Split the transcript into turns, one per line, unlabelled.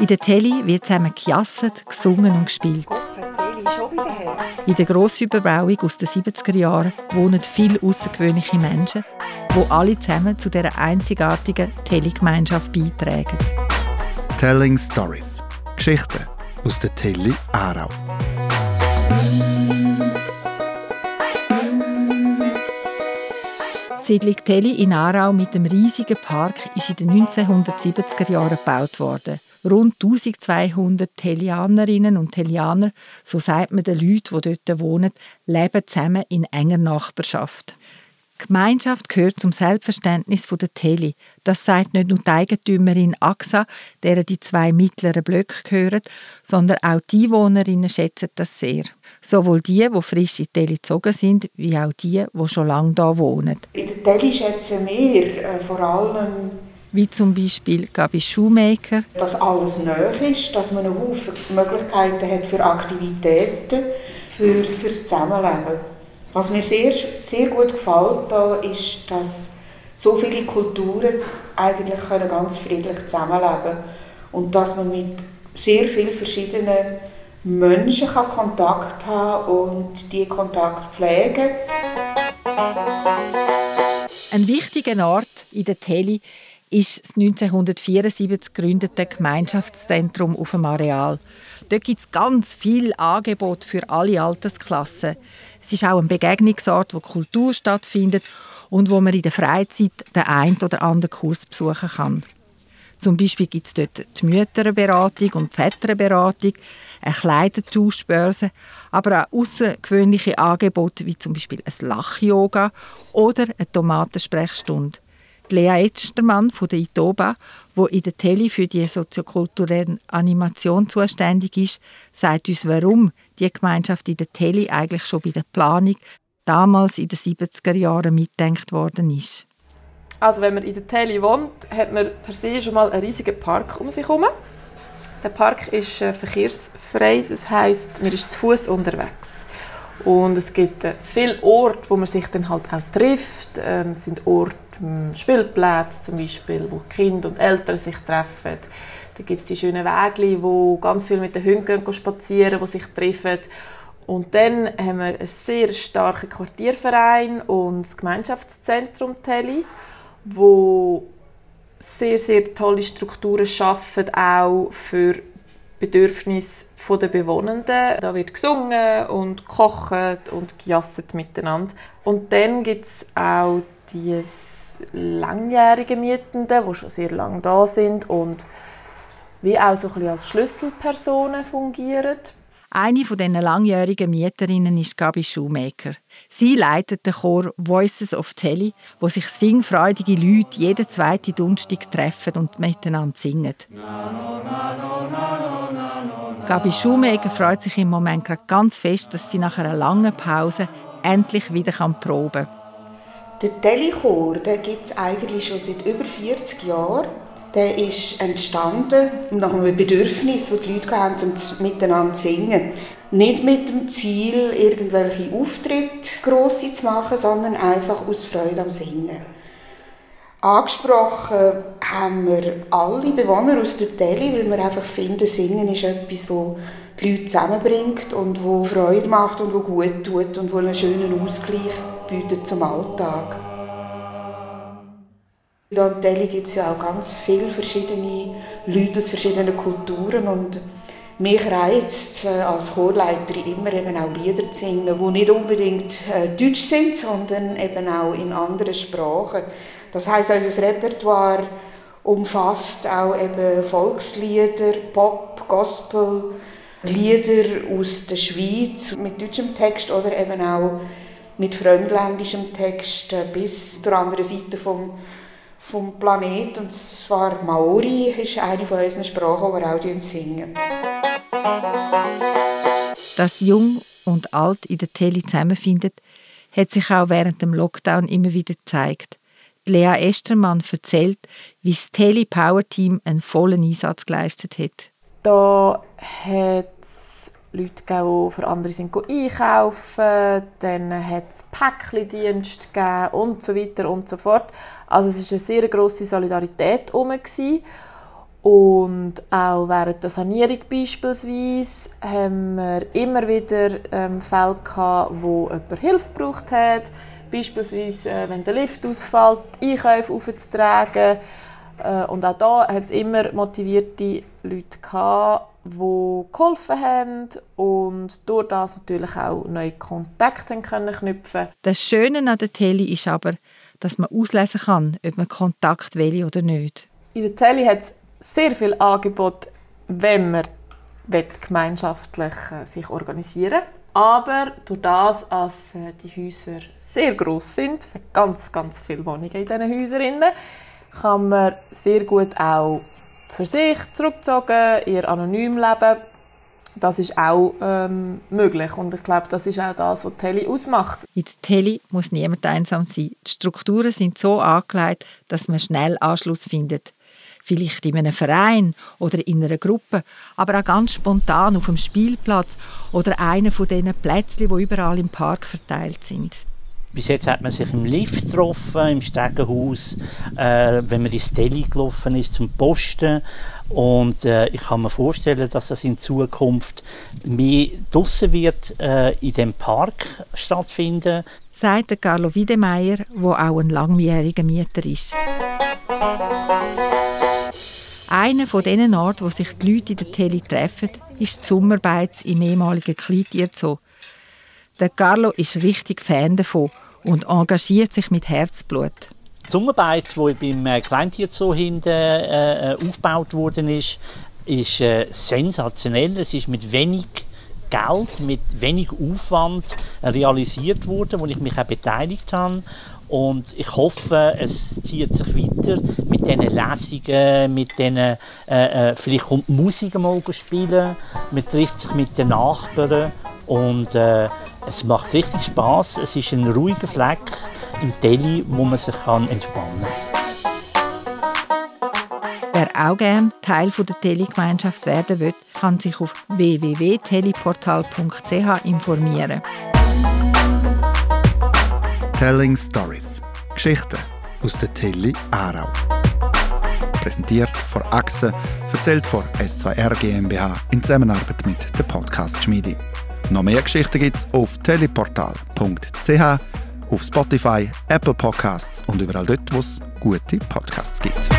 In der Telly wird zusammen gejasset, gesungen und gespielt. In der Grossüberbauung aus den 70er Jahren wohnen viele außergewöhnliche Menschen, die alle zusammen zu dieser einzigartigen Telly-Gemeinschaft beitragen.
Telling Stories. Geschichten aus der Telly Aarau.
Die Siedlung Telly in Aarau mit dem riesigen Park ist in den 1970er Jahren gebaut worden. Rund 1200 Tellianerinnen und Tellianer, so sagt man den Leuten, die dort wohnen, leben zusammen in enger Nachbarschaft. Die Gemeinschaft gehört zum Selbstverständnis der Teli. Das sagt nicht nur die Eigentümerin AXA, deren die zwei mittleren Blöcke gehören, sondern auch die Einwohnerinnen schätzen das sehr. Sowohl die, die frisch in die Teli gezogen sind, wie auch die, die schon lange hier wohnen.
In der Teli schätzen wir äh, vor allem
wie zum Beispiel Gabi Schuhmaker.
Dass alles neu ist, dass man eine Haufen Möglichkeiten hat für Aktivitäten, für, fürs Zusammenleben. Was mir sehr, sehr gut gefällt, da ist, dass so viele Kulturen eigentlich können ganz friedlich zusammenleben können und dass man mit sehr vielen verschiedenen Menschen kann Kontakt haben und die Kontakt pflegen.
Ein wichtiger Ort in der Tele ist das 1974 gegründete Gemeinschaftszentrum auf dem Areal. Dort gibt es ganz viel Angebot für alle Altersklassen. Es ist auch ein Begegnungsort, wo Kultur stattfindet und wo man in der Freizeit den einen oder anderen Kurs besuchen kann. Zum Beispiel gibt es dort die Mütterberatung und die Väterberatung, eine Kleidertauschbörse, aber auch außergewöhnliche Angebote wie zum Beispiel ein Lach-Yoga oder eine Tomatensprechstunde. Lea Etstermann von der ITOBA, wo in der Tele für die soziokulturelle Animation zuständig ist, sagt uns, warum die Gemeinschaft in der Tele eigentlich schon bei der Planung damals in den 70er Jahren mitdenkt worden ist.
Also wenn man in der Tele wohnt, hat man per se schon mal einen riesigen Park um sich herum. Der Park ist äh, verkehrsfrei, das heißt, man ist zu Fuß unterwegs. Und es gibt äh, viele Orte, wo man sich dann halt auch trifft. Ähm, es sind Orte, Spielplätze zum Beispiel, wo Kinder und Eltern sich treffen. Da gibt es die schönen Wege, wo ganz viel mit den Hunden spazieren, wo sich treffen. Und dann haben wir einen sehr starken Quartierverein und das Gemeinschaftszentrum Teli, wo sehr, sehr tolle Strukturen schaffen, auch für Bedürfnisse der Bewohnenden. Da wird gesungen und gekocht und gejasset miteinander. Und dann gibt es auch die langjährigen Mietenden, die schon sehr lange da sind und wie auch so ein bisschen als Schlüsselpersonen fungieren.
Eine von diesen langjährigen Mieterinnen ist Gabi Schumacher. Sie leitet den Chor Voices of Telly, wo sich singfreudige Leute jeden zweiten Donnerstag treffen und miteinander singen. Gabi Schumacher freut sich im Moment gerade ganz fest, dass sie nach einer langen Pause endlich wieder proben kann.
Der Telechor gibt es eigentlich schon seit über 40 Jahren. Der ist entstanden nach einem Bedürfnis, das die Leute haben, um miteinander zu singen. Nicht mit dem Ziel, irgendwelche Auftritte grosse zu machen, sondern einfach aus Freude am Singen. Angesprochen haben wir alle Bewohner aus der Tele, weil wir einfach finden, Singen ist etwas, das die Leute zusammenbringt und wo Freude macht und wo gut tut und wo einen schönen Ausgleich bietet zum Alltag. Im Tele gibt es ja auch ganz viele verschiedene Leute aus verschiedenen Kulturen und mich reizt äh, als Chorleiterin immer eben auch Lieder zu singen, die nicht unbedingt äh, deutsch sind, sondern eben auch in anderen Sprachen. Das heißt, unser Repertoire umfasst auch eben Volkslieder, Pop, Gospel, Lieder aus der Schweiz mit deutschem Text oder eben auch mit fremdländischem Text äh, bis zur anderen Seite vom, vom Planet. Und zwar Maori ist eine von unseren Sprachen, die wir auch singen.
Dass Jung und Alt in der Tele zusammenfindet, hat sich auch während dem Lockdown immer wieder gezeigt. Lea Estermann erzählt, wie das Tele Power Team einen vollen Einsatz geleistet hat.
Da hat es Leute gegeben, die für andere sind einkaufen, dann hat es Päckchendienst gegeben und so weiter und so fort. Also es war eine sehr grosse Solidarität herum. Und auch während der Sanierung beispielsweise haben wir immer wieder ähm, Fälle gehabt, wo jemand Hilfe gebraucht hat. Beispielsweise, äh, wenn der Lift ausfällt, Einkäufe aufzutragen. Äh, und auch da hat es immer motivierte Leute gehabt, die geholfen haben und durch das natürlich auch neue Kontakte können knüpfen
Das Schöne an der Tele ist aber, dass man auslesen kann, ob man Kontakt will oder nicht.
In der Tele hat es sehr viel Angebot, wenn man gemeinschaftlich äh, sich organisieren aber durch das, dass äh, die Häuser sehr groß sind, es sind ganz, ganz viele Wohnungen in diesen Häusern, kann man sehr gut auch für sich zurückgezogen, ihr anonym leben. Das ist auch ähm, möglich und ich glaube, das ist auch das, was Tele ausmacht.
In der Tele muss niemand einsam sein. Die Strukturen sind so angelegt, dass man schnell Anschluss findet. Vielleicht in einem Verein oder in einer Gruppe, aber auch ganz spontan auf dem Spielplatz oder einer von diesen Plätzchen, die überall im Park verteilt sind.
Bis jetzt hat man sich im Lift getroffen, im Stegenhaus, äh, wenn man ins Deli gelaufen ist, zum Posten. Und äh, ich kann mir vorstellen, dass das in Zukunft mehr draussen wird, äh, in dem Park stattfinden.
Sagt Carlo Wiedemeyer, der auch ein langjähriger Mieter ist. Einer von diesen Orten, wo sich die Leute in der Tele treffen, ist die Sommerbeiz im ehemaligen Kleintierzoo. Der Carlo ist richtig Fan davon und engagiert sich mit Herzblut.
Die Sommerbeiz, die beim äh, Kleintierzoo hinten äh, äh, aufgebaut worden ist, ist äh, sensationell. Es ist mit wenig Geld, mit wenig Aufwand realisiert worden, wo ich mich auch beteiligt habe. Und ich hoffe, es zieht sich weiter mit diesen Lesungen, mit diesen, äh, äh, vielleicht kommt Musik mal spielen, man trifft sich mit den Nachbarn und äh, es macht richtig Spaß. Es ist ein ruhiger Fleck im Teli, wo man sich kann entspannen kann.
Wer auch gerne Teil der Tele-Gemeinschaft werden will, kann sich auf www.teleportal.ch informieren.
Telling Stories. Geschichten aus der Tele Aarau. Präsentiert von Achse, erzählt von S2R GmbH in Zusammenarbeit mit der Podcast Schmiede. Noch mehr Geschichten gibt es auf teleportal.ch, auf Spotify, Apple Podcasts und überall dort, wo es gute Podcasts gibt.